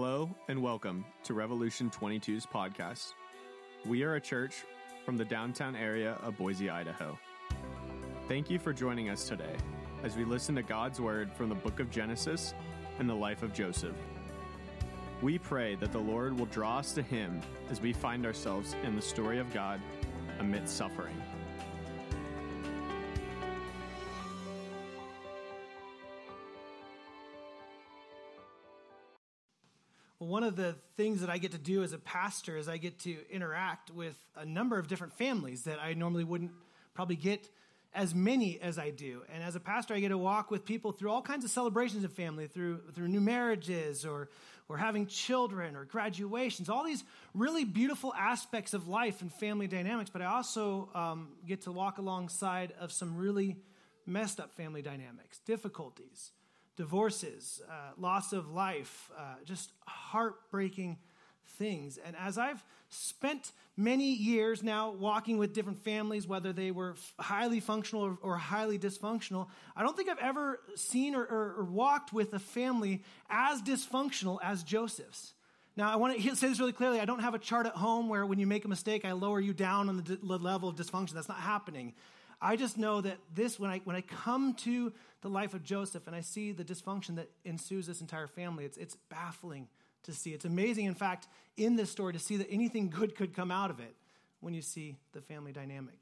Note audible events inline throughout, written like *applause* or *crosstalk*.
Hello and welcome to Revolution 22's podcast. We are a church from the downtown area of Boise, Idaho. Thank you for joining us today as we listen to God's word from the book of Genesis and the life of Joseph. We pray that the Lord will draw us to Him as we find ourselves in the story of God amidst suffering. Of the things that I get to do as a pastor is I get to interact with a number of different families that I normally wouldn't probably get as many as I do. And as a pastor, I get to walk with people through all kinds of celebrations of family, through, through new marriages or, or having children or graduations, all these really beautiful aspects of life and family dynamics. But I also um, get to walk alongside of some really messed up family dynamics, difficulties divorces, uh, loss of life, uh, just heartbreaking things. And as I've spent many years now walking with different families, whether they were highly functional or, or highly dysfunctional, I don't think I've ever seen or, or, or walked with a family as dysfunctional as Joseph's. Now, I want to say this really clearly. I don't have a chart at home where when you make a mistake, I lower you down on the level of dysfunction. That's not happening. I just know that this, when I, when I come to the life of Joseph and I see the dysfunction that ensues this entire family, it's, it's baffling to see. It's amazing, in fact, in this story to see that anything good could come out of it when you see the family dynamic.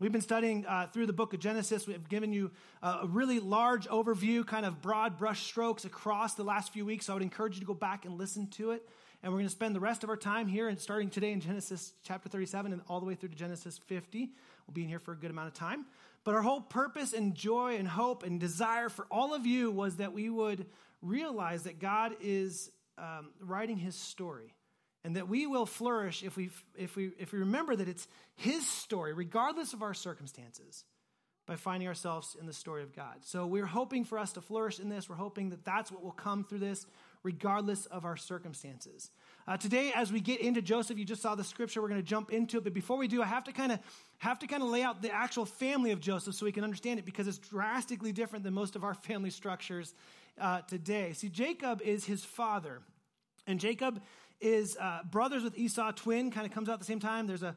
We've been studying uh, through the book of Genesis. We've given you uh, a really large overview, kind of broad brush strokes across the last few weeks. So I would encourage you to go back and listen to it. And we're going to spend the rest of our time here and starting today in Genesis chapter 37 and all the way through to Genesis 50. We'll be in here for a good amount of time. But our whole purpose and joy and hope and desire for all of you was that we would realize that God is um, writing his story and that we will flourish if we, if, we, if we remember that it's his story, regardless of our circumstances by finding ourselves in the story of God. So we're hoping for us to flourish in this. We're hoping that that's what will come through this, regardless of our circumstances. Uh, today, as we get into Joseph, you just saw the scripture. We're going to jump into it, but before we do, I have to kind of have to kind of lay out the actual family of Joseph so we can understand it because it's drastically different than most of our *laughs* family structures uh, today. See, Jacob is his father. And Jacob is uh, brothers with Esau, twin, kind of comes out at the same time. There's a,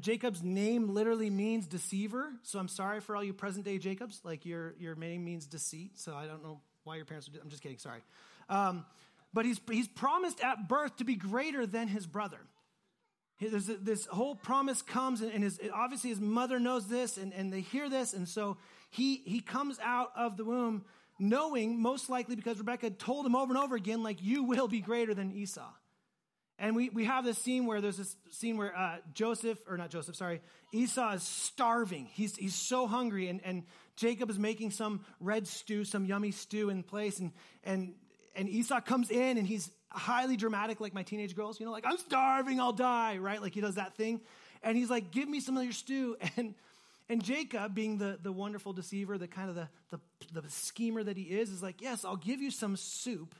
Jacob's name literally means deceiver. So I'm sorry for all you present day Jacobs. Like your, your name means deceit. So I don't know why your parents would I'm just kidding. Sorry. Um, but he's, he's promised at birth to be greater than his brother. There's this whole promise comes, and his, obviously his mother knows this, and, and they hear this, and so he, he comes out of the womb knowing, most likely because Rebecca told him over and over again, like, you will be greater than Esau. And we, we have this scene where there's this scene where uh, Joseph, or not Joseph, sorry, Esau is starving. He's, he's so hungry, and, and Jacob is making some red stew, some yummy stew in place. And, and, and Esau comes in, and he's highly dramatic, like my teenage girls, you know, like, I'm starving, I'll die, right? Like he does that thing. And he's like, Give me some of your stew. *laughs* And, and Jacob, being the, the wonderful deceiver, the kind of the, the, the schemer that he is, is like, Yes, I'll give you some soup.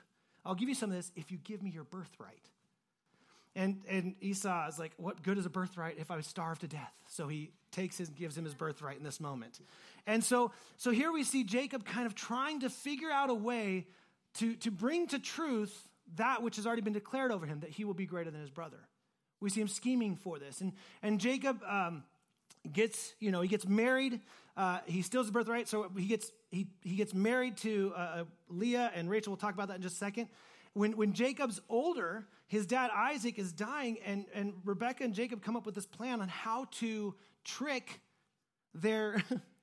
I'll give you some of this if you give me your birthright. And, and Esau is like, What good is a birthright if I starve to death? So he takes his, gives him his birthright in this moment. And so, so here we see Jacob kind of trying to figure out a way to, to bring to truth that which has already been declared over him, that he will be greater than his brother. We see him scheming for this. And, and Jacob um, gets, you know, he gets married. Uh, he steals his birthright. So he gets, he, he gets married to uh, Leah and Rachel. We'll talk about that in just a second. When, when Jacob's older, his dad Isaac is dying, and, and Rebecca and Jacob come up with this plan on how to trick their *laughs*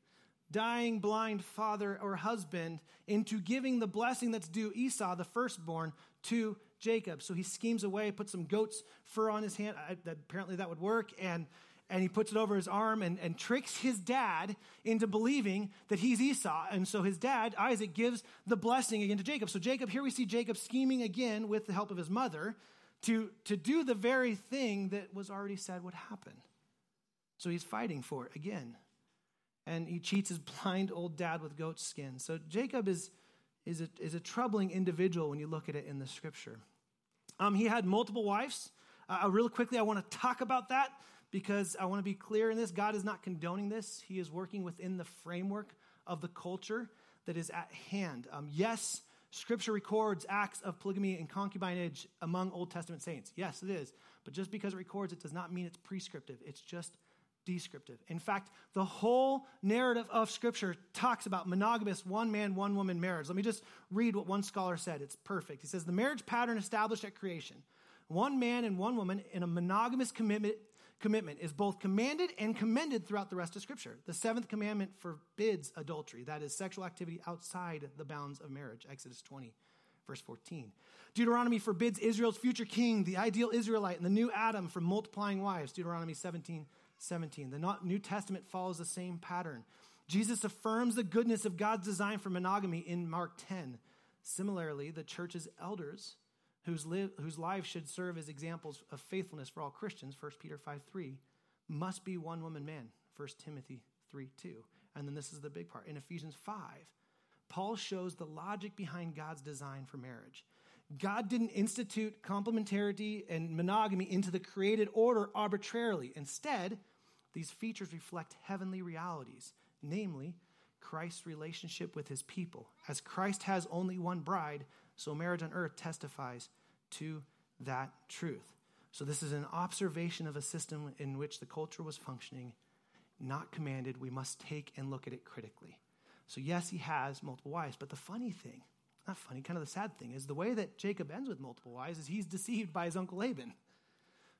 dying blind father or husband into giving the blessing that's due Esau, the firstborn, to Jacob. So he schemes away, puts some goat's fur on his hand. I, apparently that would work. And and he puts it over his arm and, and tricks his dad into believing that he's Esau. And so his dad, Isaac, gives the blessing again to Jacob. So Jacob, here we see Jacob scheming again with the help of his mother to, to do the very thing that was already said would happen. So he's fighting for it again. And he cheats his *laughs* blind old dad with goat skin. So Jacob is, is, a, is a troubling individual when you look at it in the scripture. Um, he had multiple wives. Uh, real quickly, I want to talk about that because I want to be clear in this. God is not condoning this, He is working within the framework of the culture that is at hand. Um, yes, Scripture records acts of polygamy and concubinage among Old Testament saints. Yes, it is. But just because it records it does not mean it's prescriptive. It's just descriptive. In fact, the whole narrative of Scripture talks about monogamous one man, one woman marriage. Let me just read what one scholar said. It's perfect. He says The marriage pattern established at creation, one man and one woman in a monogamous commitment commitment is both commanded and commended throughout the rest of Scripture. The seventh commandment forbids adultery, that is, sexual activity outside the bounds of marriage. Exodus 20, verse 14. Deuteronomy forbids Israel's future king, the ideal Israelite, and the new Adam from multiplying wives. Deuteronomy 17, 17. The New Testament follows the same pattern. Jesus affirms the goodness of God's design for monogamy in Mark 10. Similarly, the church's elders whose, whose lives should serve as examples of faithfulness for all Christians, 1 Peter 5 3, must be one woman man, 1 Timothy 3 2. And then this is the big part. In Ephesians 5, Paul shows the logic behind God's design for marriage. God didn't institute complementarity and monogamy into the created order arbitrarily. Instead, these features reflect heavenly realities, namely, Christ's relationship with his people. As Christ has only one bride, so marriage on earth testifies to that truth. So, this is an observation of a system in which the culture was functioning, not commanded. We must take and look at it critically. So, yes, he has multiple wives, but the funny thing, not funny, kind of the sad thing, is the way that Jacob ends with multiple wives is he's deceived by his uncle Laban.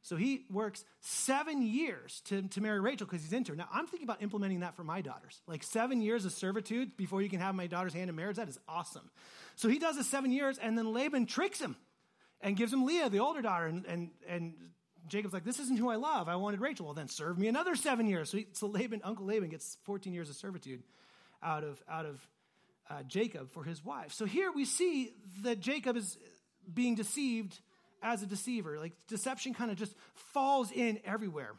So he works seven years to, to marry Rachel because he's into her. Now, I'm thinking about implementing that for my daughters. Like seven years of servitude before you can have my daughter's hand in marriage. That is awesome. So he does the seven years, and then Laban tricks him and gives him Leah, the older daughter. And, and, and Jacob's like, This isn't who I love. I wanted Rachel. Well, then serve me another seven years. So, he, so Laban, Uncle Laban gets 14 years of servitude out of, out of uh, Jacob for his wife. So here we see that Jacob is being deceived as a deceiver. Like deception kind of just falls in everywhere.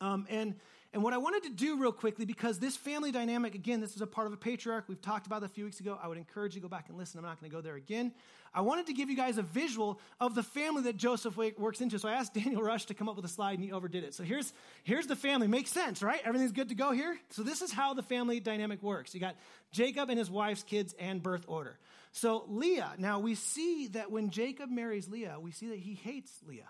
Um, and and what I wanted to do real quickly, because this family dynamic, again, this is a part of a patriarch. We've talked about it a few weeks ago. I would encourage you to go back and listen. I'm not going to go there again. I wanted to give you guys a visual of the family that Joseph works into. So I asked Daniel Rush to come up with a slide, and he overdid it. So here's, here's the family. Makes sense, right? Everything's good to go here? So this is how the family dynamic works. You got Jacob and his wife's kids and birth order. So Leah, now we see that when Jacob marries Leah, we see that he hates Leah.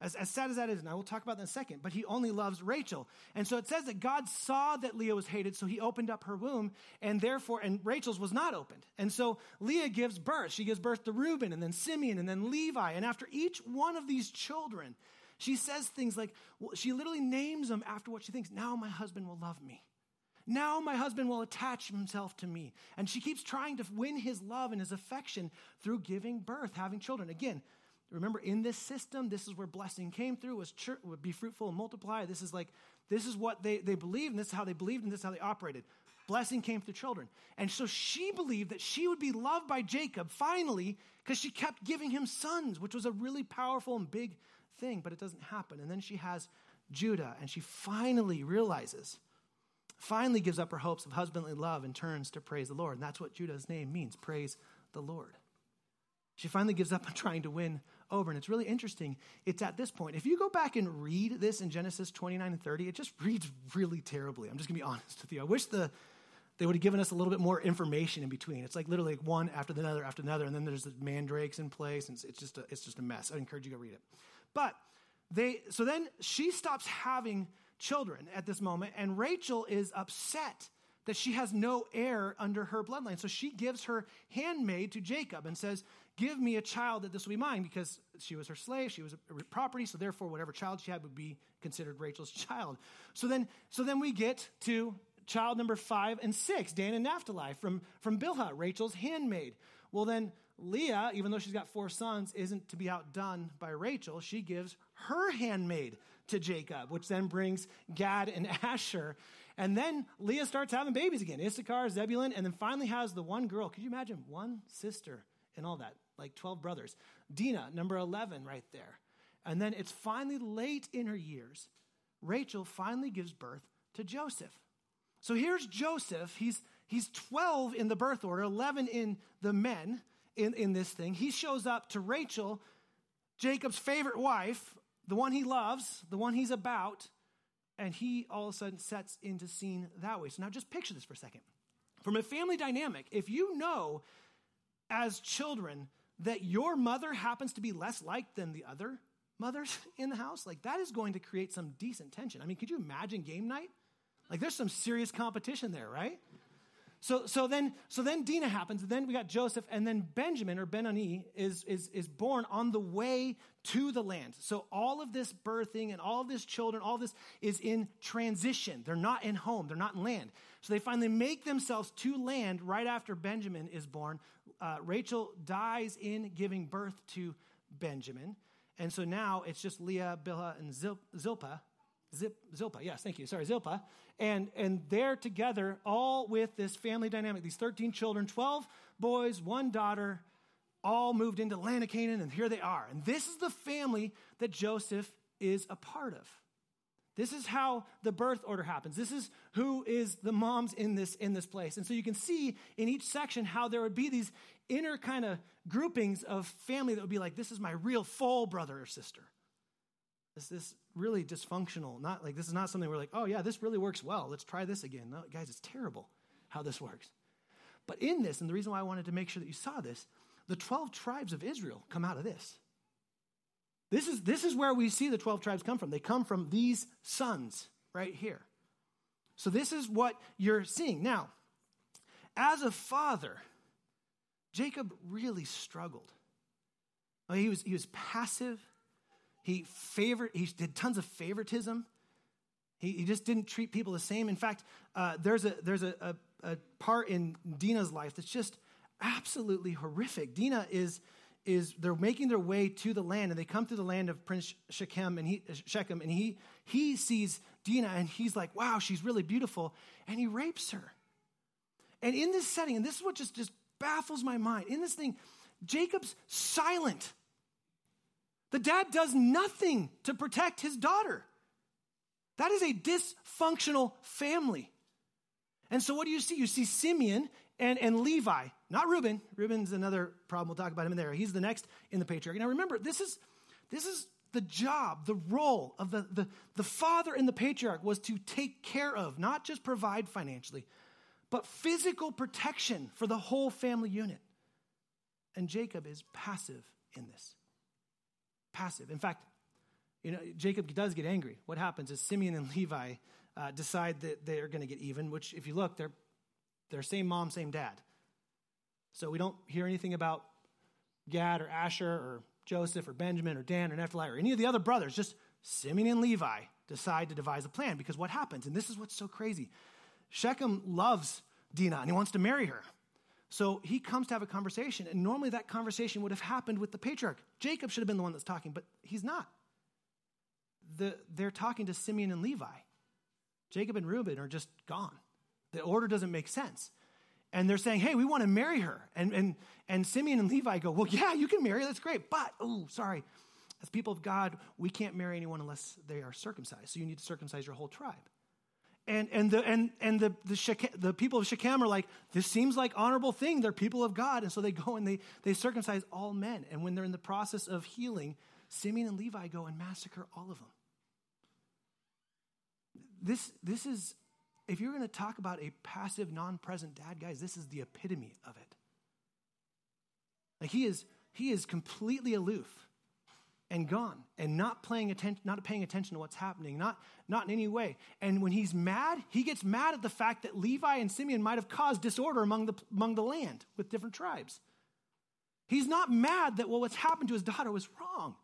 As, as sad as that is, and I will talk about that in a second, but he only loves Rachel. And so it says that God saw that Leah was hated, so he opened up her womb, and therefore, and Rachel's was not opened. And so Leah gives birth. She gives birth to Reuben, and then Simeon, and then Levi. And after each one of these children, she says things like, well, she literally names them after what she thinks. Now my husband will love me. Now my husband will attach himself to me. And she keeps trying to win his love and his affection through giving birth, having children. Again, Remember, in this system, this is where blessing came through, was church, would be fruitful and multiply. This is like, this is what they, they believed, and this is how they believed, and this is how they operated. Blessing came through children. And so she believed that she would be loved by Jacob finally because she kept giving him sons, which was a really powerful and big thing, but it doesn't happen. And then she has Judah, and she finally realizes, finally gives up her hopes of husbandly love and turns to praise the Lord. And that's what Judah's name means praise the Lord. She finally gives up on trying to win over. And it's really interesting. It's at this point. If you go back and read this in Genesis 29 and 30, it just *laughs* reads really terribly. I'm just going to be *laughs* honest with you. I wish the they would have given us a little bit more information in between. It's like literally one after another after another, and then there's the mandrakes in place, and it's just a, it's just a mess. I encourage you to go read it. But they so then she stops having children at this moment, and Rachel is upset that she has no heir under her bloodline. So she gives her handmaid to Jacob and says, Give me a child that this will be mine, because she was her slave, she was property, so therefore whatever child she had would be considered Rachel's child. So then, so then we get to child number five and six, Dan and Naphtali from, from Bilhah, Rachel's handmaid. Well, then Leah, even though she's got four sons, isn't to be outdone by Rachel. She gives her handmaid to Jacob, which then brings Gad and Asher. And then Leah starts having babies again Issachar, Zebulun, and then finally has the one girl. Could you imagine one sister and all that? Like 12 brothers. Dinah, number 11, right there. And then it's finally late in her years. Rachel finally gives birth to Joseph. So here's Joseph. He's, he's 12 in the birth order, 11 in the men in, in this thing. He shows up to Rachel, Jacob's favorite wife, the one he loves, the one he's about, and he all of a sudden sets into scene that way. So now just picture this for a second. From a family dynamic, if you know as children that your mother happens to be less liked than the other mothers *laughs* in the house, like that is going to create some decent tension. I mean, could you imagine game night? Like there's some serious competition there, right? So, so then, so then Dinah happens. Then we got Joseph, and then Benjamin or Benoni is, is, is born on the way to the land. So all of this birthing and all of this children, all this is in transition. They're not in home. They're not in land. So they finally make themselves to land right after Benjamin is born. Uh, Rachel dies in giving birth to Benjamin, and so now it's just Leah, Bilhah, and Zilpah Zip, Zilpah, yes, thank you. Sorry, Zilpah. And, and they're together, all with this family dynamic. These 13 children, 12 boys, one daughter, all moved into land of Canaan, and here they are. And this is the family that Joseph is a part of. This is how the birth order happens. This is who is the moms in this, in this place. And so you can see in each section how there would be these inner kind of groupings of family that would be like, this is my real full brother or sister. This, this really dysfunctional. Not like this is not something we're like, oh yeah, this really works well. Let's try this again. No, guys, it's terrible how this works. But in this, and the reason why I wanted to make sure that you saw this, the 12 tribes of Israel come out of this. This is, this is where we see the 12 tribes come from. They come from these sons right here. So this is what you're seeing. Now, as a father, Jacob really struggled. He was, he was passive. He favored, he did tons of favoritism. He, he just didn't treat people the same. In fact, uh, there's, a, there's a, a, a part in Dinah's life that's just absolutely horrific. Dinah is, is they're making their way to the land and they come to the land of Prince Shechem and he, Shechem and he, he sees Dinah and he's like, wow, she's really beautiful. And he rapes her. And in this setting, and this is what just, just baffles my mind, in this thing, Jacob's silent. The dad does nothing to protect his daughter. That is a dysfunctional family. And so, what do you see? You see Simeon and, and Levi, not Reuben. Reuben's another problem. We'll talk about him in there. He's the next in the patriarch. Now, remember, this is, this is the job, the role of the, the, the father in the patriarch was to take care of, not just provide financially, but physical protection for the whole family unit. And Jacob is passive in this passive. In fact, you know, Jacob does get angry. What happens is Simeon and Levi uh, decide that they're going to get even, which, if you look, they're, they're same mom, same dad. So we don't hear anything about Gad or Asher or Joseph or Benjamin or Dan or Naphtali or any of the other brothers. Just Simeon and Levi decide to devise a plan because what happens, and this is what's so crazy Shechem loves Dinah and he wants to marry her. So he comes to have a conversation, and normally that conversation would have happened with the patriarch. Jacob should have been the one that's talking, but he's not. The, they're talking to Simeon and Levi. Jacob and Reuben are just gone. The order doesn't make sense. And they're saying, hey, we want to marry her. And, and, and Simeon and Levi go, well, yeah, you can marry her. That's great. But, oh, sorry. As people of God, we can't marry anyone unless they are circumcised. So you need to circumcise your whole tribe. And, and, the, and, and the, the, Shechem, the people of Shechem are like, this seems like honorable thing. They're people of God. And so they go and they, they circumcise all men. And when they're in the process of healing, Simeon and Levi go and massacre all of them. This, this is, if you're going to talk about a passive, non present dad, guys, this is the epitome of it. Like he is, he is completely aloof and gone and not paying attention not paying attention to what's happening not not in any way. And when he's mad he gets mad at the fact that levi and simeon might have caused disorder among the among the land with different tribes. He's not mad that well what's happened to his daughter was wrong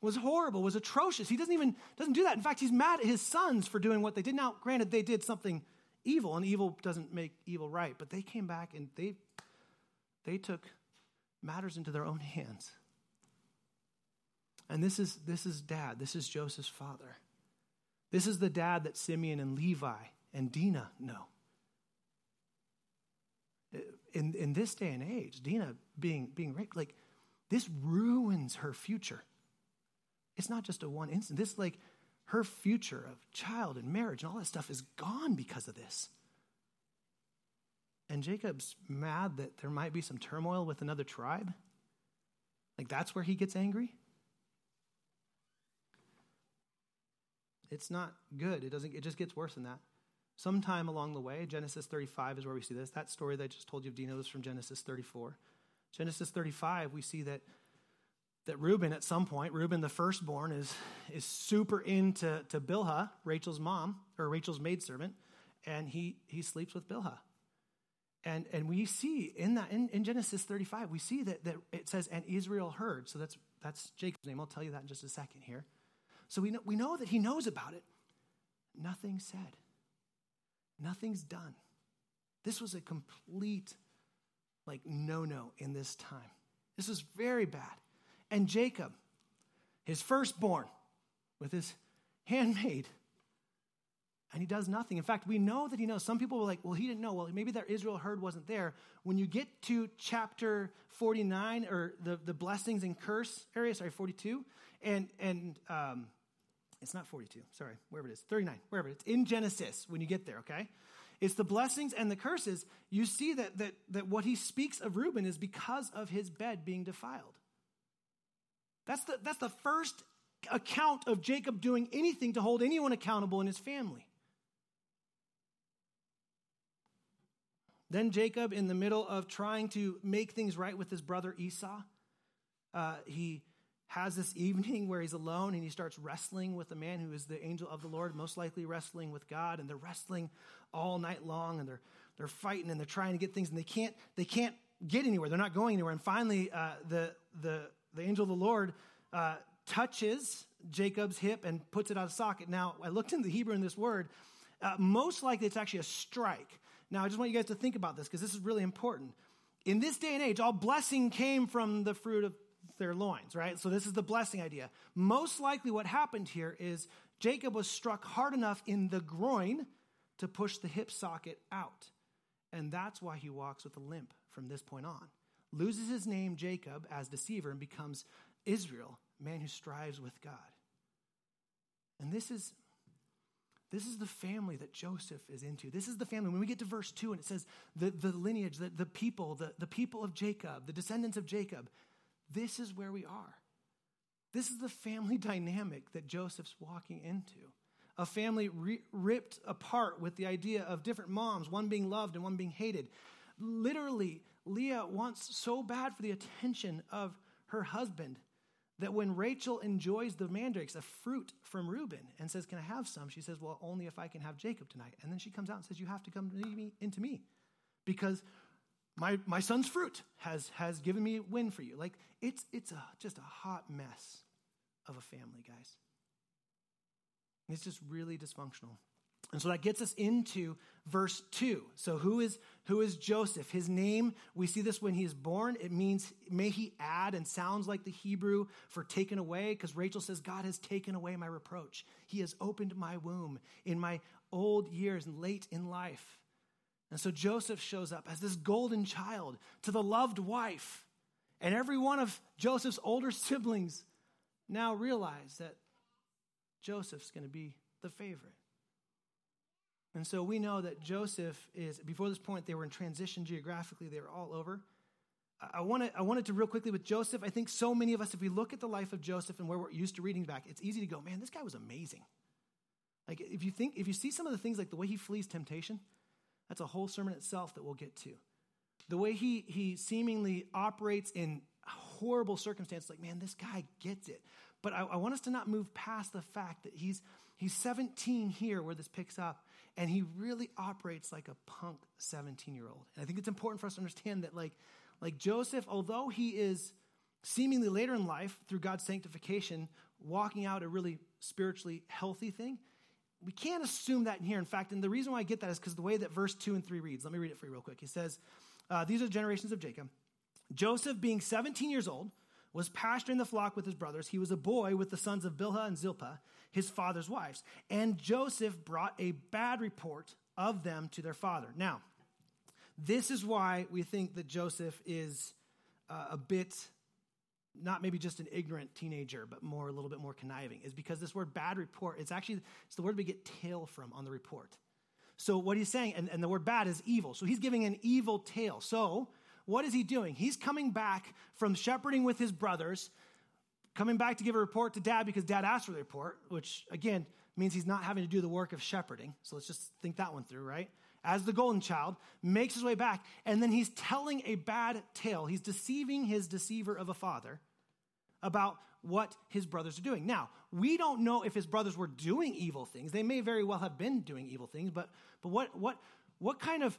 was horrible was atrocious he doesn't even doesn't do that in fact he's mad at his sons for doing what they did now granted they did something evil and evil doesn't make evil right but they came back and they they took matters into their own hands and this is, this is dad. This is Joseph's father. This is the dad that Simeon and Levi and Dinah know. In, in this day and age, Dinah being, being raped, like, this ruins her future. It's not just a one instant. This, like, her future of child and marriage and all that stuff is gone because of this. And Jacob's mad that there might be some turmoil with another tribe. Like, that's where he gets angry. It's not good. It doesn't it just gets worse than that. sometime along the way, Genesis 35 is where we see this. That story that I just told you of Dinah is from Genesis 34. Genesis 35, we see that that Reuben at some point, Reuben the firstborn, is, is super into to Bilhah, Rachel's mom, or Rachel's maidservant, and he, he sleeps with Bilhah. And, and we see in that in, in Genesis 35, we see that, that it says, and Israel heard. So that's that's Jacob's name. I'll tell you that in just a second here. So we know, we know that he knows about it. Nothing said. Nothing's done. This was a complete, like, no no in this time. This was very bad. And Jacob, his firstborn, with his handmaid, and he does nothing. In fact, we know that he knows. Some people were like, well, he didn't know. Well, maybe that Israel heard wasn't there. When you get to chapter 49, or the, the blessings and curse area, sorry, 42, and, and um, it's not 42, sorry, wherever it is, 39, wherever it's in Genesis when you get there, okay? It's the blessings and the curses. You see that, that, that what he speaks of Reuben is because of his bed being defiled. That's the, that's the first account of Jacob doing anything to hold anyone accountable in his family. Then Jacob, in the middle of trying to make things right with his brother Esau, uh, he has this *laughs* evening where he's alone and he starts wrestling with a man who is the angel of the Lord, most likely wrestling with God, and they're wrestling all night long and they're they're fighting and they're trying to get things and they can't they can't get anywhere. They're not going anywhere. And finally, uh, the the the angel of the Lord uh, touches Jacob's hip and puts it out of socket. Now, I looked into the Hebrew in this word. Uh, most likely, it's actually a strike. Now, I just want you guys to think about this because this is really important. In this day and age, all blessing came from the fruit of their loins, right? So, this is the blessing idea. Most likely, what happened here is Jacob was struck hard enough in the groin to push the hip socket out. And that's why he walks with a limp from this point on. Loses his name, Jacob, as deceiver and becomes Israel, man who strives with God. And this is this is the family that Joseph is into. This is the family. When we get to verse 2 and it says the, the lineage, the, the people, the, the people of Jacob, the descendants of Jacob, this is where we are. This is the family *laughs* dynamic that Joseph's walking into. A family re- ripped apart with the idea of different moms, one being loved and one being hated. Literally, Leah wants so bad for the attention of her husband that when Rachel enjoys the mandrakes, a fruit from Reuben, and says, Can I have some? She says, Well, only if I can have Jacob tonight. And then she comes out and says, You have to come to me, into me because my, my son's fruit has, has given me win for you. Like, it's, it's a, just a hot mess of a family, guys. It's just really dysfunctional. And so that gets us into verse 2. So who is who is Joseph? His name, we see this when he is born. It means may he add and sounds like the Hebrew for taken away because Rachel says God has taken away my reproach. He has opened my womb in my old years and late in life. And so Joseph shows up as this golden child to the loved wife. And every one of Joseph's older *laughs* siblings now realize that Joseph's going to be the favorite. And so we know that Joseph is, before this point, they were in transition geographically, they were all over. I, wanted, I wanted to real quickly with Joseph. I think so many of us, if we look at the life of Joseph and where we're used to reading back, it's easy to go, man, this guy was amazing. Like if you think, if you see some of the things like the way he flees temptation, that's a whole sermon itself that we'll get to. The way he he seemingly operates in horrible circumstances, like, man, this guy gets it. But I, I want us to not move past the fact that he's he's 17 here where this picks up and he really operates like a punk 17 year old. And I think it's important for us to understand that, like, like Joseph, although he is seemingly later in life through God's sanctification, walking out a really spiritually healthy thing, we can't assume that in here. In fact, and the reason why I get that is because the way that verse 2 and 3 reads. Let me read it for you real quick. He says, uh, These are the generations of Jacob. Joseph, being 17 years old, was pasturing the flock with his brothers. He was a boy with the sons of Bilhah and Zilpah his father's wives. And Joseph brought a bad report of them to their father. Now, this is why we think that Joseph is uh, a bit not maybe just an ignorant teenager, but more a little bit more conniving, is because this word bad report, it's actually it's the word we get tail from on the report. So what he's saying, and, and the word bad is evil. So he's giving an evil tale. So what is he doing? He's coming back from shepherding with his brothers coming back to give a report to dad because dad asked for the report, which again, means he's not having to do the work of shepherding. So let's just think that one through, right? As the golden child, makes his way back, and then he's telling a bad tale. He's deceiving his deceiver of a father about what his brothers are doing. Now, we don't know if his brothers were doing evil things. They may very well have been doing evil things, but, but what, what, what kind of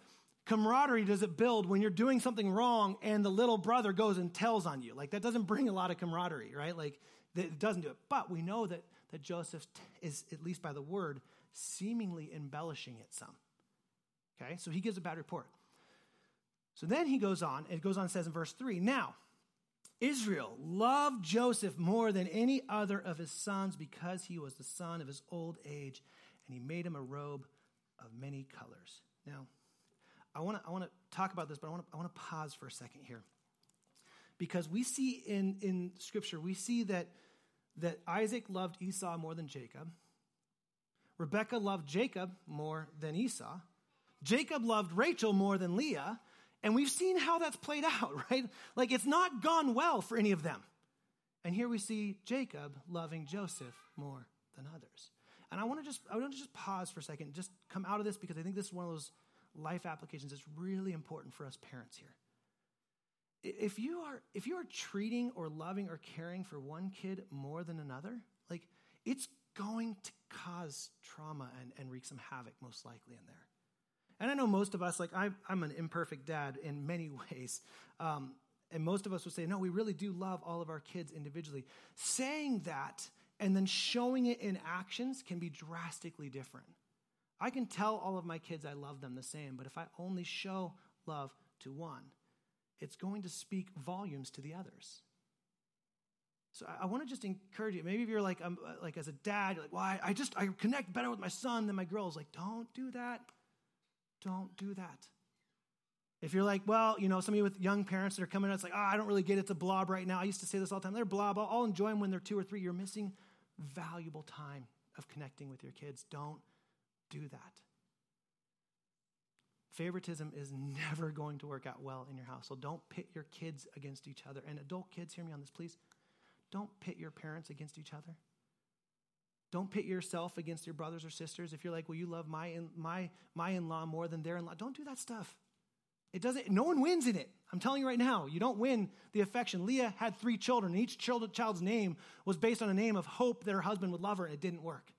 camaraderie does it build when you're doing something wrong and the little brother goes and tells on you? Like, that doesn't bring a lot of camaraderie, right? Like, it doesn't do it. But we know that, that Joseph is, at least by the word, seemingly embellishing it some. Okay, so he gives a bad report. So then he goes on, it goes on and says in verse 3 Now, Israel loved Joseph more than any other of his sons because he was the son of his old age, and he made him a robe of many colors. Now, I want to I want to talk about this, but I want to I want to pause for a second here. Because we see in, in scripture, we see that, that Isaac loved Esau more than Jacob. Rebekah loved Jacob more than Esau. Jacob loved Rachel more than Leah. And we've seen how that's played *laughs* out, right? Like it's not gone well for any of them. And here we see Jacob loving Joseph more than others. And I want to just I want to just pause for a second, just come out of this because I think this is one of those life applications that's really important for us parents here. If you are if you are treating or loving or caring for one kid more than another, like it's going to cause trauma and, and wreak some havoc most likely in there. And I know most of us, like I'm, I'm an imperfect dad in many *laughs* ways. Um, and most of us would say, no, we really do love all of our kids individually. Saying that and then showing it in actions can be drastically different. I can tell all of my kids I love them the same, but if I only show love to one, it's going to speak volumes to the others. So I, want to just encourage you. Maybe if you're like, I'm, uh, like as a dad, you're like, well, I, I just I connect better with my son than my girls. Like, don't do that. Don't do that. If you're like, well, you know, some of you with young parents that are coming out, it's like, oh, I don't really get it. It's a blob right now. I used to say this all the time. They're blob. I'll enjoy them when they're two or three. You're missing valuable time of connecting with your kids. Don't do that. Favoritism is never going to work out well in your house. So don't pit your kids against each other. And adult kids, hear me on this, please. Don't pit your parents against each other. Don't pit yourself against your brothers or sisters. If you're like, well, you love my, in, my, my in-law more than their in-law, don't do that stuff. It doesn't, no one wins in it. I'm telling you right now, you don't win the affection. Leah had three children. and Each child's name was based on a name of hope that her husband would love her, and it didn't work.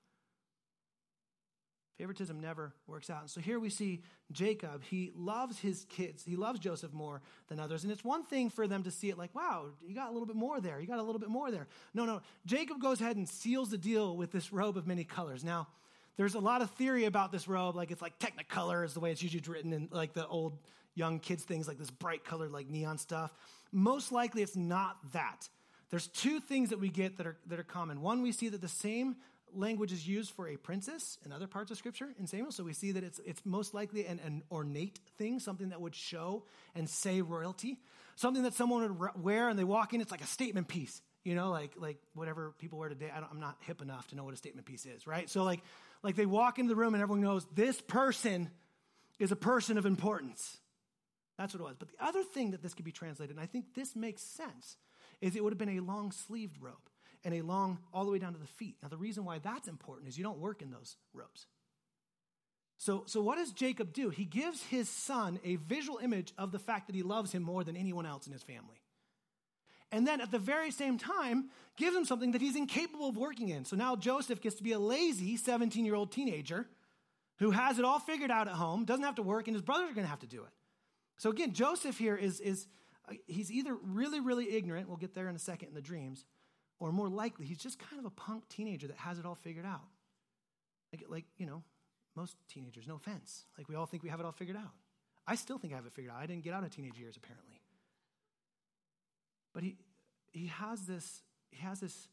Favoritism never works out. And so here we see Jacob. He loves his kids. He loves Joseph more than others. And it's one thing for them to see it like, wow, you got a little bit more there. You got a little bit more there. No, no. Jacob goes ahead and seals the deal with this robe of many colors. Now, there's a lot of theory about this robe. Like it's like Technicolor is the way it's usually written in like the old young kids things, like this bright colored, like neon stuff. Most likely it's not that. There's two things that we get that are, that are common. One, we see that the same language is used for a princess in other parts of Scripture in Samuel. So we see that it's, it's most likely an, an ornate thing, something that would show and say royalty, something that someone would wear and they walk in, it's like a statement piece. You know, like like whatever people wear today. I am not hip enough to know what a statement piece is, right? So like like they walk into the room and everyone knows this person is a person of importance. That's what it was. But the other thing that this could be translated, and I think this makes sense, is it would have been a long sleeved robe and a long, all the way down to the feet. Now, the reason why that's important is you don't work in those robes. So, so what does Jacob do? He gives his son a visual image of the fact that he loves him more than anyone else in his family. And then at the very same time, gives him something that he's incapable of working in. So now Joseph gets to be a lazy 17 year old teenager who has it all figured out at home, doesn't have to work, and his brothers are going to have to do it. So again, Joseph here is, is he's either really, really ignorant, we'll get there in a second in the dreams, or more likely, he's just kind of a punk teenager that has it all figured out. Like, like, you know, most teenagers, no offense. Like, we all think we have it all figured out. I still think I have it figured out. I didn't get out of teenage years, apparently. But he, he has this, he has this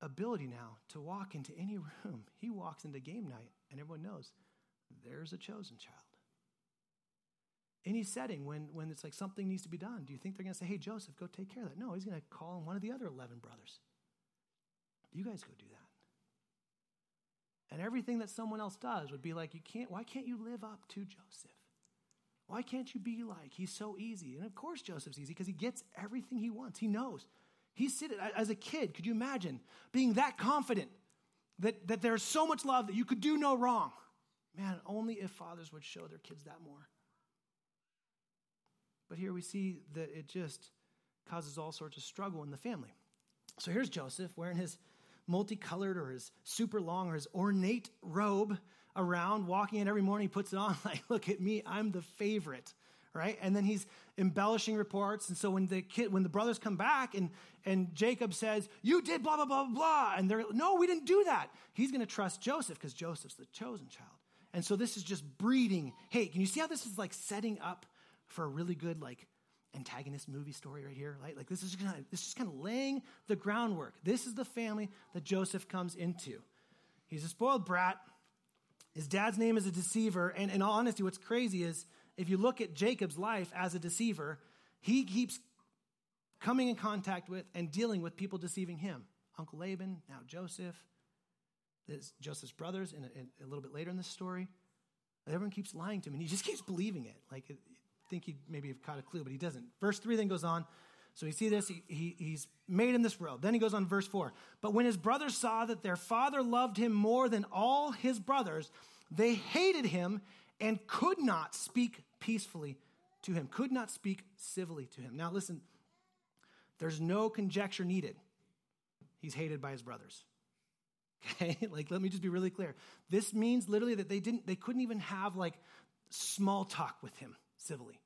ability now to walk into any *laughs* room. He walks into game night, and everyone knows there's a chosen child. Any setting when, when it's like something needs to be done, do you think they're going to say, hey, Joseph, go take care of that? No, he's going to call in one of the other 11 brothers. You guys go do that. And everything that someone else does would be like, you can't, why can't you live up to Joseph? Why can't you be like, he's so easy? And of course, Joseph's easy because he gets everything he wants. He knows. He's sitting, as a kid, could you imagine being that confident that, that there's so much love that you could do no wrong. Man, only if fathers would show their kids that more. But here we see that it just causes all sorts of struggle in the family. So here's Joseph wearing his multicolored or his super long or his ornate robe around, walking in every morning. He puts it on, *laughs* like, look at me, I'm the favorite, right? And then he's embellishing reports. And so when the kid, when the brothers come back and and Jacob says, "You did blah blah blah blah," and they're no, we didn't do that. He's going to trust Joseph because Joseph's the chosen child. And so this is just breeding. Hey, can you see how this is like setting up for a really good like antagonist movie story right here? Right? Like this is of this is kind of laying the groundwork. This is the family that Joseph comes into. He's a spoiled brat. His dad's name is a deceiver. And in all honesty, what's crazy is if you look at Jacob's life as a deceiver, he keeps coming in contact with and dealing with people deceiving him. Uncle Laban, now Joseph, Joseph's brothers, and a, little bit later in this story, everyone keeps lying to him, and he just keeps believing it. Like, think he maybe have caught a clue, but he doesn't. Verse 3 then goes on. So you see this, he, he, he's made in this robe. Then he goes on verse 4. But when his brothers saw that their father loved him more than all his brothers, they hated him and could not speak peacefully to him, could not speak civilly to him. Now listen, there's no conjecture needed. He's hated by his brothers. *laughs* Okay? like let me just be really clear. This means literally that they didn't they couldn't even have like small talk with him civilly.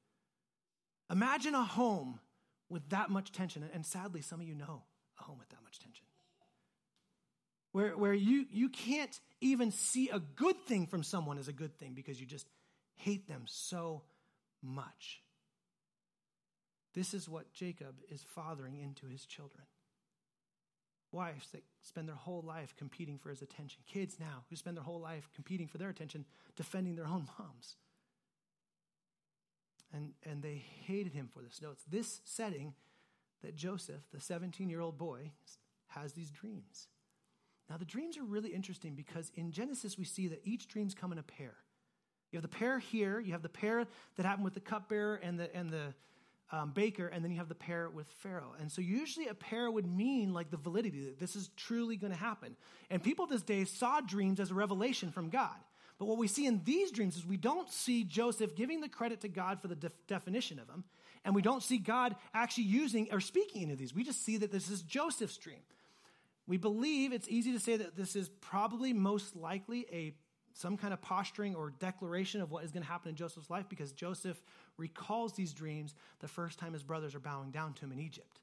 Imagine a home with that much tension and sadly some of you know a home with that much tension. Where where you you can't even see a good thing from someone as a good thing because you just hate them so much. This is what Jacob is fathering into his children wives that spend their whole life competing for his attention, kids now who spend their whole life competing for their attention, defending their own *laughs* moms. And, and they hated him for this. No, it's this setting that Joseph, the 17 year old boy, has these dreams. Now, the dreams are really interesting because in Genesis we see that each dreams come in a pair. You have the pair here, you have the pair that happened with the cupbearer and the, and the, um, baker, and then you have the pair with Pharaoh. And so usually a pair would mean like the validity that this is truly going to happen. And people this day saw dreams as a revelation from God. But what we see in these dreams is we don't see Joseph giving the credit to God for the def- definition of them, and we don't see God actually using or speaking into these. We just see that this is Joseph's dream. We believe it's easy to say that this is probably most likely a some kind of posturing or declaration of what is going to happen in Joseph's life because Joseph recalls these dreams the first time his brothers are bowing down to him in Egypt.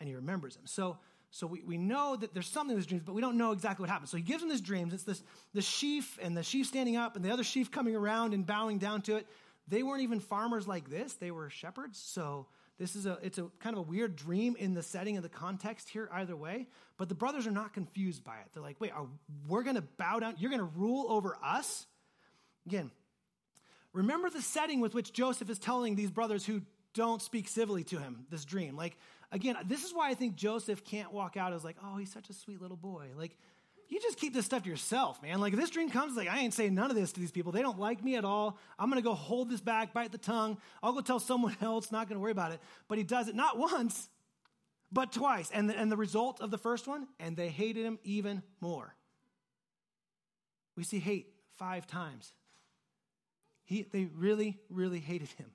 And he remembers them. So, so we, we know that there's something in these dreams, but we don't know exactly what happens. So he gives them these dreams. It's this the sheaf and the sheaf standing up and the other sheaf coming around and bowing down to it. They weren't even farmers like this, they were shepherds. So this is a it's a kind of a weird dream in the setting of the context here either way but the brothers are not confused by it they're like wait are, we're going to bow down you're going to rule over us again remember the setting with which joseph is telling these brothers who don't speak civilly to him this dream like again this is why i think joseph can't walk out as like oh he's such a sweet little boy like you just keep this stuff to yourself, man. Like if this dream comes, like I ain't saying none of this to these people. They don't like me at all. I'm gonna go hold this back, bite the tongue. I'll go tell someone *laughs* else, not gonna worry about it. But he does it not *laughs* once, but twice. And the, and the result of the first one, and they hated him even more. We see hate five times. He, they really, really hated him.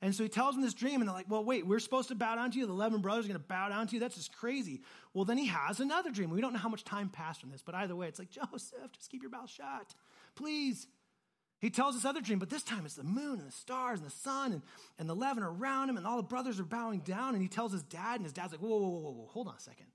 And so he tells them this dream, and they're like, well, wait, we're supposed to bow down to you? The 11 brothers are going to bow down to you? That's just crazy. Well, then he has another dream. We don't know how much time passed from this, but either way, it's like, Joseph, just keep your mouth shut. Please. He tells this other dream, but this time it's the moon and the stars and the sun and, and the 11 are around him, and all the brothers are bowing down. And he tells his dad, and his dad's like, whoa, whoa, whoa, whoa, whoa hold on a second.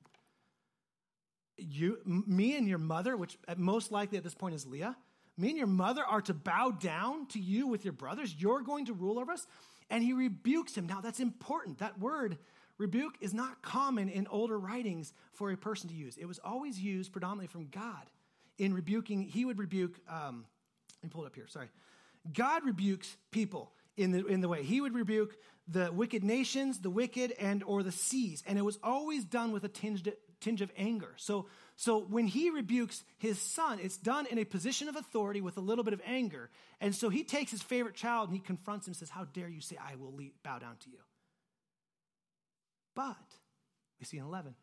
You, me and your mother, which most likely at this point is Leah, me and your mother are to bow down to you with your brothers. You're going to rule over us and he rebukes him. Now, that's important. That word, rebuke, is not common in older writings for a person to use. It was always used predominantly from God. In rebuking, he would rebuke, um, let me pull it up here, sorry. God rebukes people in the, in the way. He would rebuke the wicked nations, the wicked, and or the seas. And it was always done with a tinge, tinge of anger. So so when he rebukes his son, it's done in a position of authority with a little bit of anger. And so he takes his favorite child and he confronts him and says, How dare you say, I will bow down to you? But we see in 11,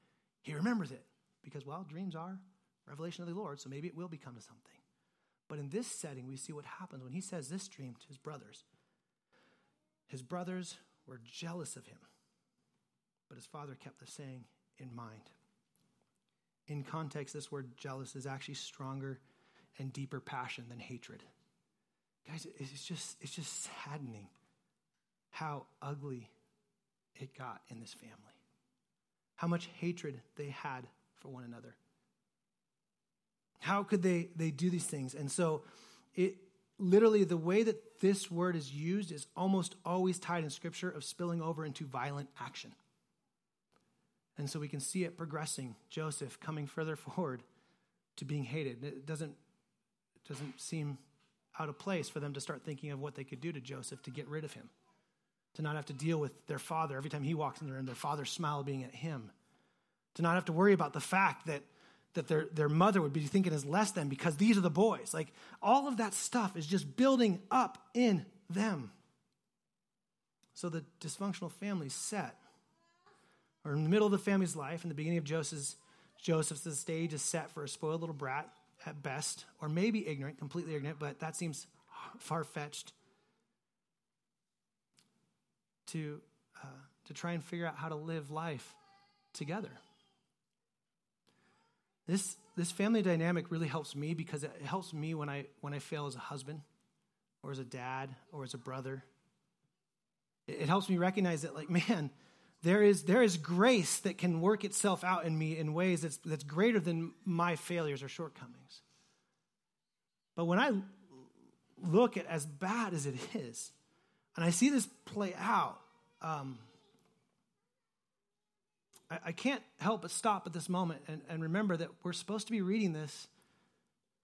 he remembers it because, well, dreams are revelation of the Lord, so maybe it will become to something. But in this setting, we see what happens when he says this dream to his brothers. His brothers were jealous of him, but his father kept the saying in mind. In context, this word jealous is actually stronger and deeper passion than hatred. Guys, it's just, it's just saddening how ugly it got in this family, how much hatred they had for one another. How could they, they do these things? And so, it literally, the way that this word is used is almost always tied in Scripture of spilling over into violent action. And so we can see it progressing. Joseph coming further *laughs* forward to being hated. It doesn't, it doesn't seem out of place for them to start thinking of what they could do to Joseph to get rid of him, to not have to deal with their father every time he walks in the room, their father's smile being at him, to not have to worry about the fact that, that their, their mother would be thinking as less than because these are the boys. Like all of that stuff is just building up in them. So the dysfunctional family set, or in the middle of the family's life, in the beginning of Joseph's, Joseph's the stage is set for a spoiled little brat at best, or maybe ignorant, completely ignorant, but that seems far fetched to, uh, to try and figure out how to live life together. This, this family dynamic really helps me because it helps me when I, when I fail as a husband or as a dad or as a brother. It, it helps me recognize that, like, *laughs* man, there is, there is grace that can work itself out in me in ways that's, that's greater than my failures or shortcomings. But when I look at as bad as it is, and I see this play out, um, I, I, can't help but stop at this moment and, and remember that we're supposed to be reading this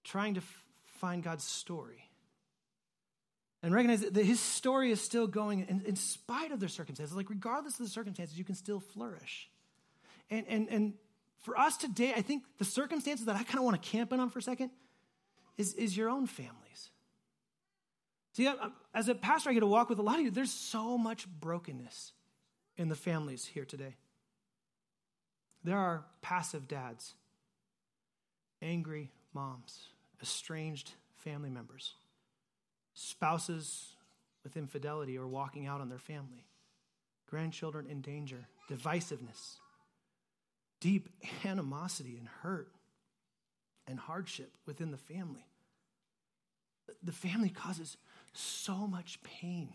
trying to f- find God's story and recognize that his story is still going in, in, spite of their circumstances. Like, regardless of the circumstances, you can still flourish. And, and, and for us today, I think the circumstances that I kind of want to camp in on for a second is, is your own families. See, as a pastor, I get to walk with a lot of you. There's so much brokenness in the families here today. There are passive dads, angry moms, estranged family members spouses with infidelity or walking out on their family, grandchildren in danger, divisiveness, deep animosity and hurt and hardship within the family. The family causes so much pain.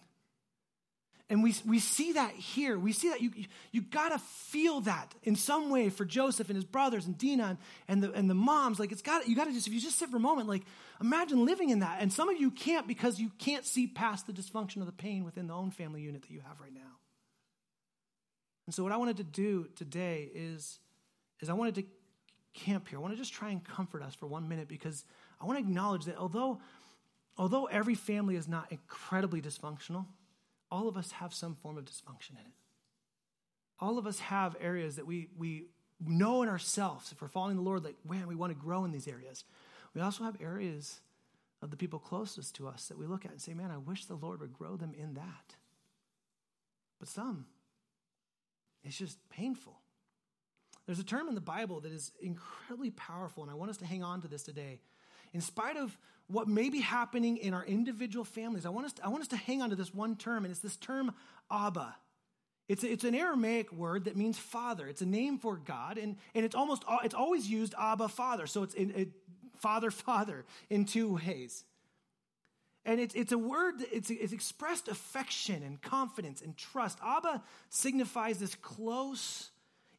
And we, we see that here. We see that you, you, got to feel that in some way for Joseph and his brothers and Dinah and, and, the, and the moms. Like, it's got you got to just, if you just sit for a moment, like, imagine living in that. And some of you can't because you can't see past the dysfunction of the pain within the own family unit that you have right now. And so, what I wanted to do today is, is I wanted to camp here. I want to just try and comfort us for one minute because I want to acknowledge that although, although every family is not incredibly dysfunctional, all of us have some form of dysfunction in it. All of us have areas that we, we know in ourselves, if we're following the Lord, like, man, we want to grow in these areas. We also have areas of the people closest to us that we look at and say, man, I wish the Lord would grow them in that. But some, it's just painful. There's a term in the Bible that is incredibly powerful, and I want us to hang on to this today. In spite of what may be happening in our individual families, I want us to, I want us to hang on to this one term, and it's this term Abba. It's, it's an Aramaic word that means father. It's a name for God, and, and it's almost it's always used Abba, father. So it's in, it, father, *laughs* father in two ways. And it's, it's a word, it's, it's expressed affection and confidence and trust. Abba signifies this close,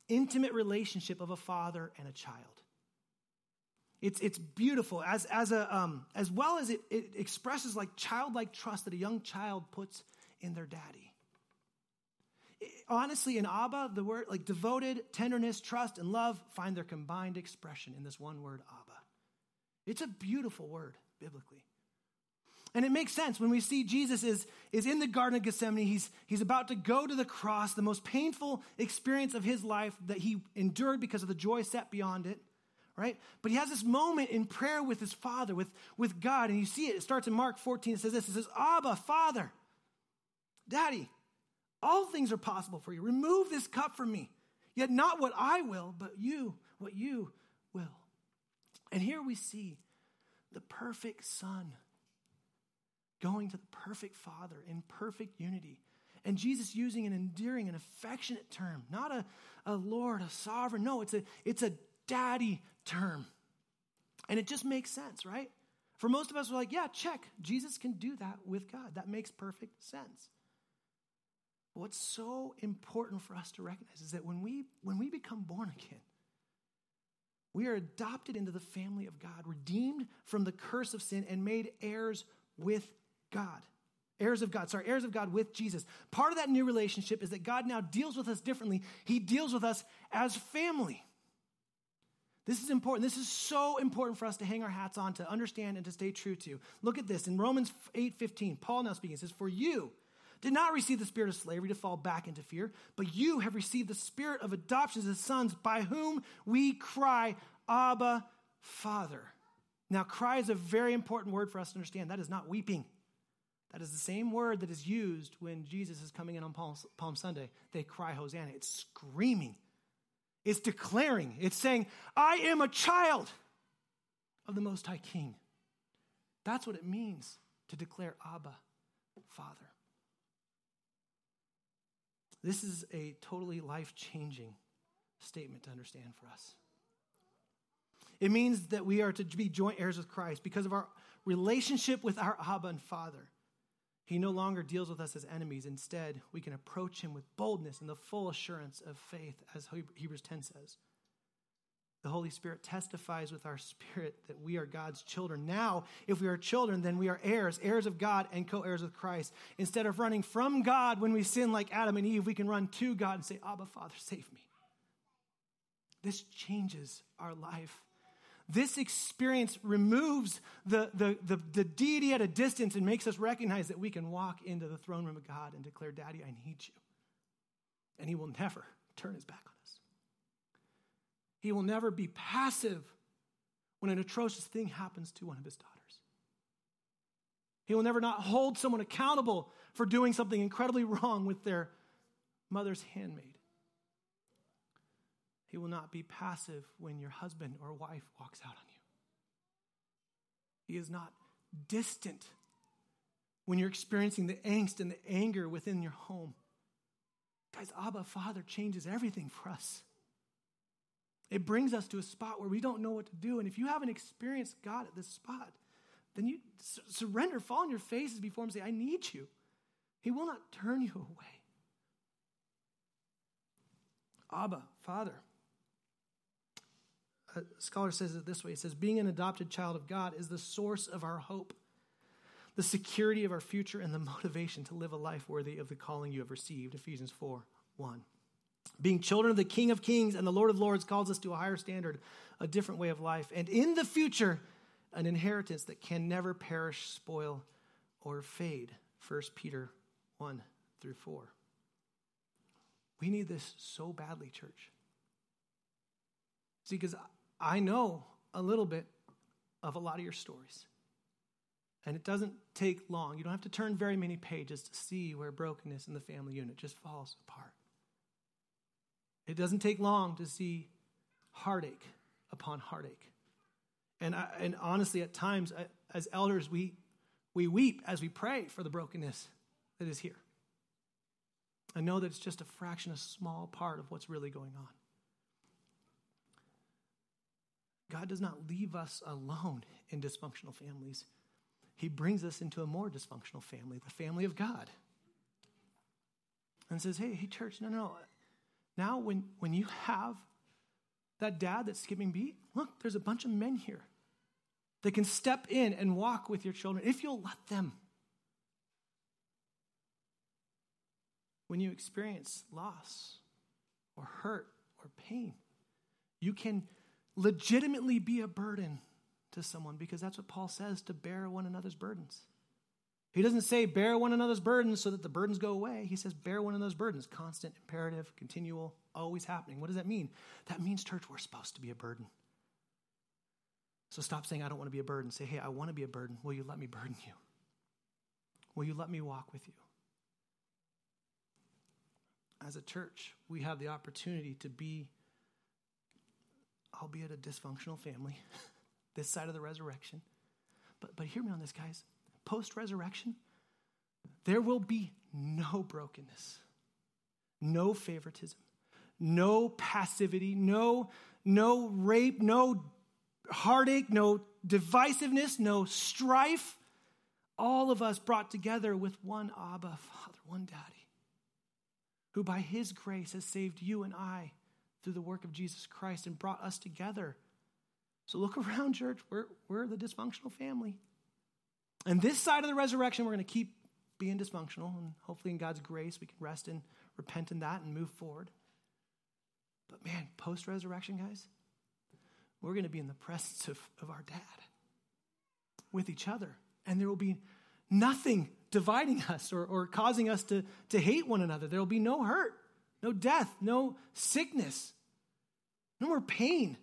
intimate relationship of a father and a child. It's, it's beautiful, as, as, a, um, as well as it, it expresses like childlike trust that a young child puts in their daddy. It, honestly, in Abba, the word like devoted, tenderness, trust, and love find their combined expression in this one word, Abba. It's a beautiful word, biblically. And it makes sense when we see Jesus is, is in the Garden of Gethsemane. He's, he's about to go to the cross, the most painful experience of his life that he endured because of the joy set beyond it right? But he has this moment in prayer with his father, with, with God. And you see it, it starts in Mark 14. It says this It says, Abba, Father, Daddy, all things are possible for you. Remove this cup from me. Yet not what I will, but you, what you will. And here we see the perfect Son going to the perfect Father in perfect unity. And Jesus using an endearing and affectionate term, not a, a Lord, a sovereign. No, it's a, it's a daddy term. And it just makes sense, right? For most of us, we're like, yeah, check. Jesus can do that with God. That makes perfect sense. But what's so important for us to recognize is that when we, when we become born again, we are adopted into the family of God, redeemed from the curse of sin, and made heirs with God. Heirs of God, sorry, heirs of God with Jesus. Part of that new relationship is that God now deals with us differently. He deals with us as family. This is important. This is so important for us to hang our hats on, to understand, and to stay true to. Look at this in Romans 8 15. Paul now speaking says, For you did not receive the spirit of slavery to fall back into fear, but you have received the spirit of adoption as sons, by whom we cry, Abba, Father. Now, cry is a very important word for us to understand. That is not weeping. That is the same word that is used when Jesus is coming in on Palm, Palm Sunday. They cry, Hosanna. It's screaming, it's declaring, it's saying, I am a child of the Most High King. That's what it means to declare Abba, Father. This is a totally life changing statement to understand for us. It means that we are to be joint heirs with Christ because of our relationship with our Abba and Father. He no longer deals with us as enemies. Instead, we can approach him with boldness and the full assurance of faith, as Hebrews 10 says. The Holy Spirit testifies with our spirit that we are God's children. Now, if we are children, then we are heirs, heirs of God and co heirs with Christ. Instead of running from God when we sin like Adam and Eve, we can run to God and say, Abba, Father, save me. This changes our life. This experience removes the, the, the, the, deity at a distance and makes us recognize that we can walk into the throne room of God and declare, Daddy, I need you. And He will never turn His back on us. He will never be passive when an atrocious thing happens to one of his daughters. He will never not hold someone accountable for doing something incredibly wrong with their mother's handmaid. He will not be passive when your husband or wife walks out on you. He is not distant when you're experiencing the angst and the anger within your home. Guys, Abba Father changes everything for us. It brings us to a spot where we don't know what to do. And if you haven't experienced God at this spot, then you surrender, fall on your faces before Him, say, I need you. He will not turn you *laughs* away. Abba, Father. A scholar says it this way He says, Being an adopted child of God is the source of our hope, the security of our future, and the motivation to live a life worthy of the calling you have received. Ephesians 4 1. Being children of the King of Kings and the Lord of Lords calls us to a higher standard, a different way of life, and in the future, an inheritance that can never perish, spoil, or fade. 1 Peter 1 through 4. We need this so badly, church. See, because I know a little bit of a lot of your stories. And it doesn't take long. You don't have to turn very many pages to see where brokenness in the family unit just falls apart. It doesn't take long to see heartache upon heartache. And, I, and honestly, at times, as elders, we, we weep as we pray for the brokenness that is here. I know that it's just a fraction, a small part of what's really going on. God does not leave us alone in dysfunctional families. He brings us into a more dysfunctional family, the family of God. And says, hey, hey, church, no, no, no. now, when, when you have that dad that's skipping beat, look, there's a bunch of men here that can step in and walk with your children if you'll let them. When you experience loss or hurt or pain, you can legitimately be a burden to someone because that's what Paul says to bear one another's burdens. He doesn't say bear one another's burdens so that the burdens go away. He says bear one another's burdens. Constant, imperative, continual, always happening. What does that mean? That means, church, we're supposed to be a burden. So stop saying, I don't want to be a burden. Say, hey, I want to be a burden. Will you let me burden you? Will you let me walk with you? As a church, we have the opportunity to be, albeit a dysfunctional family, *laughs* this side of the resurrection. But, but hear me on this, guys. Post resurrection, there will be no brokenness, no favoritism, no passivity, no, no rape, no heartache, no divisiveness, no strife. All of us brought together with one Abba Father, one Daddy, who by His grace has saved you and I through the work of Jesus Christ and brought us together. So look *laughs* around, church. We're, we're the dysfunctional family. And this side of the resurrection, we're going to keep being dysfunctional. And hopefully, in God's grace, we can rest and repent in that and move forward. But man, post resurrection, guys, we're going to be in the presence of, of our dad with each other. And there will be nothing dividing *laughs* us or, or causing us to, to hate one another. There will be no hurt, no death, no sickness, no more pain.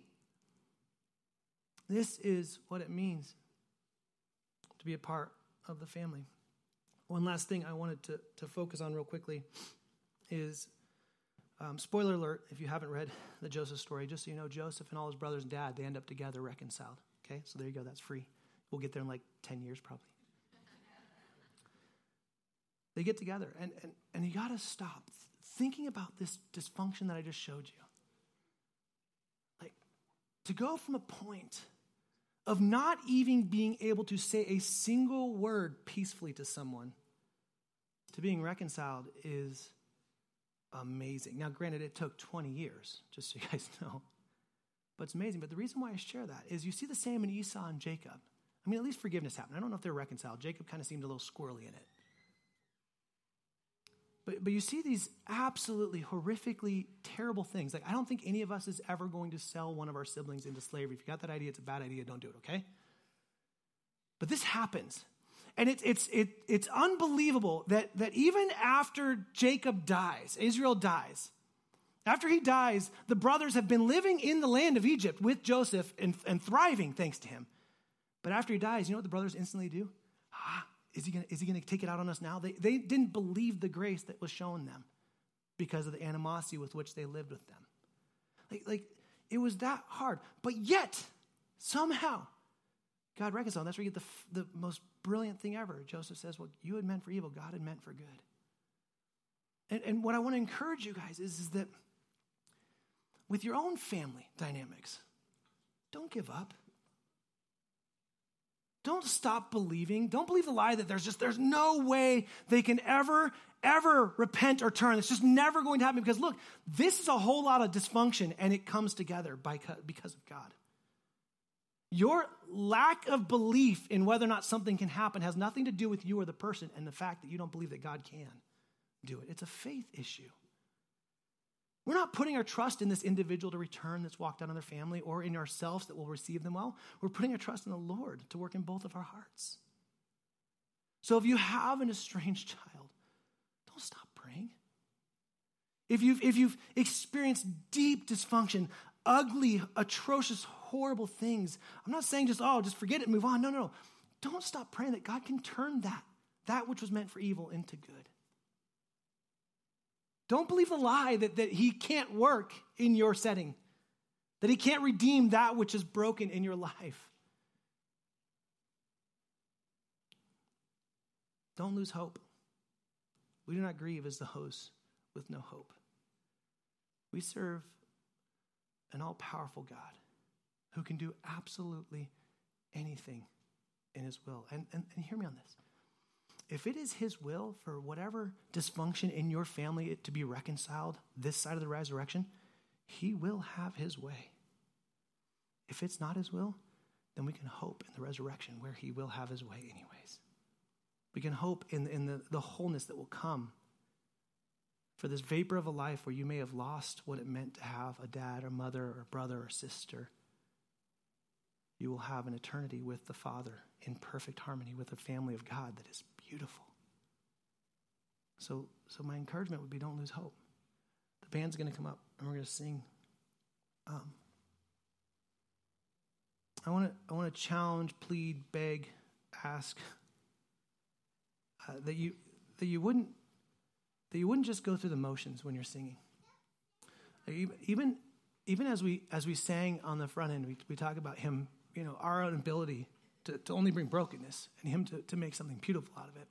This is what it means to be a part of the family. One last thing I wanted to, to focus on real quickly is um, spoiler alert if you haven't read the Joseph story, just so you know, Joseph and all his brothers and dad, they end up together reconciled. Okay, so there you go, that's free. We'll get there in like 10 years probably. they get together, and, and, and you got to stop thinking about this dysfunction that I just showed you. Like, to go from a point of not even being able to say a single word peacefully to someone to being reconciled is amazing. Now, granted, it took 20 years, just so you guys *laughs* know. But it's amazing. But the reason why I share that is you see the same in Esau and Jacob. I mean, at least forgiveness happened. I don't know if they're reconciled. Jacob kind of seemed a little squirrely in it. But, but you see these absolutely horrifically terrible things. Like, I don't think any of us is ever going to sell one of our siblings into slavery. If you got that idea, it's a bad idea. Don't do it, okay? But this happens. And it's, it's, it, it's unbelievable that, that even after Jacob dies, Israel dies, after he dies, the brothers have been living in the land of Egypt with Joseph and, and thriving thanks to him. But after he dies, you know what the brothers instantly do? Is he going to take it out on us now? They, they didn't believe the grace that was shown them because of the animosity with which they lived with them. Like, like it was that hard. But yet, somehow, God reconciled. That's where you get the, the most brilliant thing ever. Joseph says, Well, you had meant for evil, God had meant for good. And, and what I want to encourage you guys is, is that with your own family dynamics, don't give up. Don't stop believing. Don't believe the lie that there's just there's no way they can ever ever repent or turn. It's just never going to happen because look, this is a whole lot of dysfunction and it comes together by because of God. Your lack of belief in whether or not something can happen has nothing to do with you or the person and the fact that you don't believe that God can do it. It's a faith issue. We're not putting our trust in this individual to return that's walked out on their family or in ourselves that will receive them well. We're putting our trust in the Lord to work in both of our hearts. So if you have an estranged child, don't stop praying. If you've, if you've experienced deep dysfunction, ugly, atrocious, horrible things. I'm not saying just, oh, just forget it move on. No, no, no. Don't stop praying that God can turn that, that which was meant for evil, into good. Don't believe the lie that, that He can't work in your setting, that He can't redeem that which is broken in your life. Don't lose hope. We do not grieve as the hosts with no hope. We serve an all powerful God who can do absolutely anything in his will. And, and, and hear me on this. If it is his will for whatever dysfunction in your family to be reconciled this side of the resurrection, he will have his way. If it's not his will, then we can hope in the resurrection where he will have his way anyways. We can hope in, in the, the wholeness that will come for this vapor of a life where you may have lost what it meant to have a dad or mother or brother or sister. You will have an eternity with the Father in perfect harmony with a family of God that is beautiful. So, so my encouragement would be don't lose hope. The band's going to come up and we're going to sing. Um, I want to I want to challenge, plead, beg, ask uh, that you that you wouldn't that you wouldn't just go through the motions when you're singing. Even, even as we, as we sang on the front end, we, we talk about him you know, our own ability to, to only bring brokenness and Him to, to make something beautiful out of it.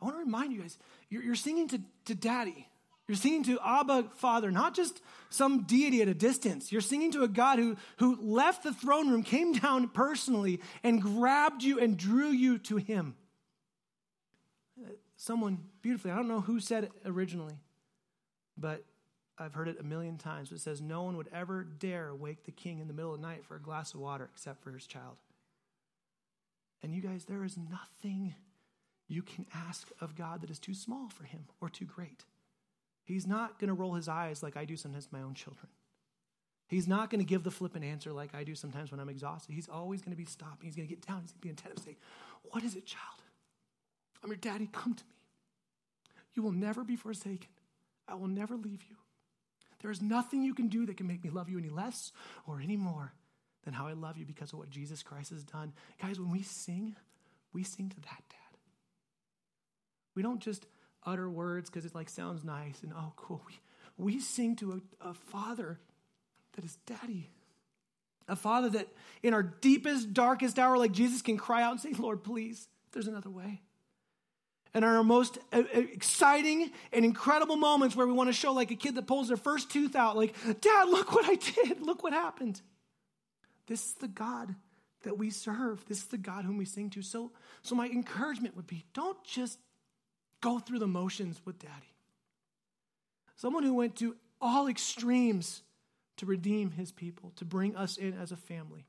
I want to remind you guys, you're, you're singing to, to Daddy. You're singing to Abba, Father, not just some deity at a distance. You're singing to a God who, who left the throne room, came down personally, and grabbed you and drew you to Him. Uh, someone beautifully, I don't know who said it originally, but I've heard it a million times. It says, No one would ever dare wake the king in the middle of the night for a glass of water except for his child. And you guys, there is nothing you can ask of God that is too small for him or too great. He's not going to roll his eyes like I do sometimes my own children. He's not going to give the flippant answer like I do sometimes when I'm exhausted. He's always going to be stopping. He's going to get down. He's going to be attentive and say, What is it, child? I'm your daddy. Come to me. You will never be forsaken. I will never leave you. There is nothing you can do that can make me love you any less or any more than how I love you because of what Jesus Christ has done. Guys, when we sing, we sing to that dad. We don't just utter words because it like sounds nice and oh cool. We, we sing to a, a father that is daddy. A father that in our deepest, darkest hour, like Jesus can cry out and say, Lord, please, there's another way. And our most uh, uh, exciting and incredible moments where we want to show like a kid that pulls their first tooth out, like, Dad, look what I did. Look what happened. This is the God that we serve. This is the God whom we sing to. So, so my encouragement would be don't just go through the motions with daddy. Someone who went to all extremes to redeem his people, to bring us in as a family.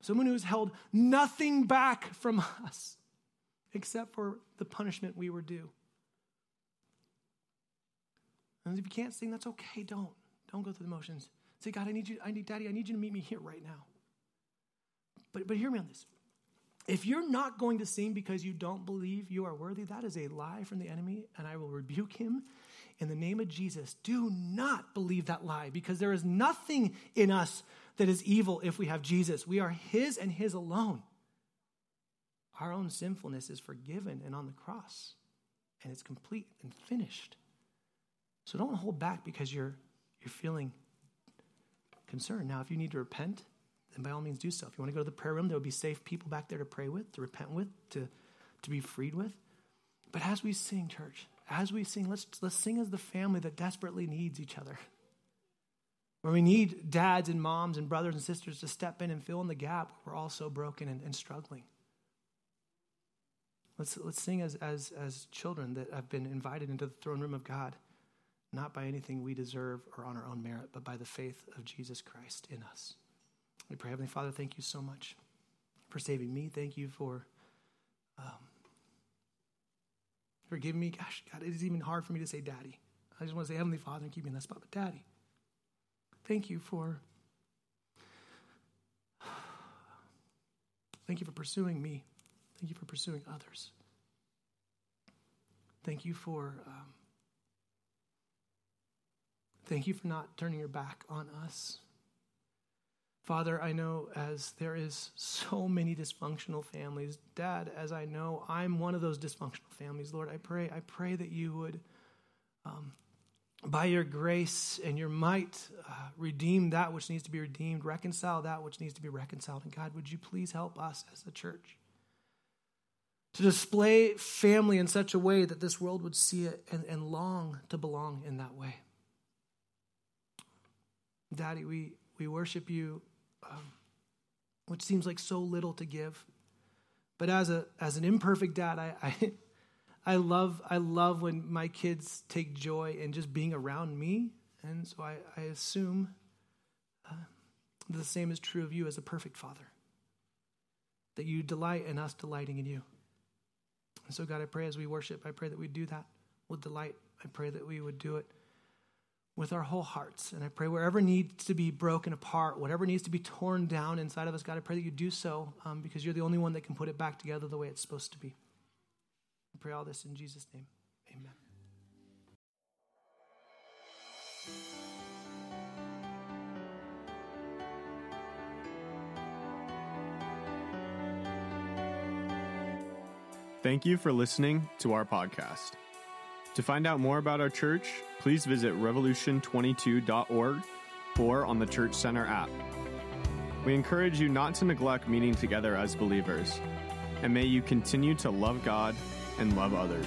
Someone who has held nothing back from us except for the punishment we were due. And if you can't sing, that's okay. Don't. Don't go through the motions. Say, God, I need you, I need, Daddy, I need you to meet me here right now. But, but hear me on this. If you're not going to sing because you don't believe you are worthy, that is a lie from the enemy, and I will rebuke him in the name of Jesus. Do not believe that lie because there is nothing in us that is evil if we have Jesus. We are his and his alone. Our own sinfulness is forgiven and on the cross, and it's complete and finished. So don't hold back because you're, you're feeling concerned. Now, if you need to repent, then by all means do so. If you want to go to the prayer room, there will be safe people back there to pray with, to repent with, to, to be freed with. But as we sing, church, as we sing, let's, let's sing as the family that desperately needs each other. Where we need dads and moms and brothers and sisters to step in and fill in the gap we're all so broken and, and struggling. Let's, let's sing as, as, as children that have been invited into the throne room of God, not by anything we deserve or on our own merit, but by the faith of Jesus Christ in us. We pray, Heavenly Father, thank you so much for saving me. Thank you for um, forgiving me. Gosh, God, it is even hard for me to say daddy. I just want to say Heavenly Father and keep me in that spot, but daddy. Thank you for thank you for pursuing me. Thank you for pursuing others. Thank you for um, thank you for not turning your back on us. Father, I know as there is so many dysfunctional families, Dad, as I know, I'm one of those dysfunctional families. Lord, I pray, I pray that you would, um, by your grace and your might, uh, redeem that which needs to be redeemed, reconcile that which needs to be reconciled. And God, would you please help us as a church to display family in such a way that this world would see it and, and long to belong in that way? Daddy, we, we worship you um, which seems like so little to give. But as a as an imperfect dad, I, I *laughs* I love I love when my kids take joy in just being around me, and so I, I assume uh, the same is true of you as a perfect father. That you delight in us delighting in you. And so, God, I pray as we worship, I pray that we do that with delight. I pray that we would do it with our whole hearts. And I pray wherever needs to be broken apart, whatever needs to be torn down inside of us, God, I pray that you do so um, because you're the only one that can put it back together the way it's supposed to be. I pray all this in Jesus' name. Amen. Thank you for listening to our podcast. To find out more about our church, please visit revolution22.org or on the Church Center app. We encourage you not to neglect meeting together as believers, and may you continue to love God and love others.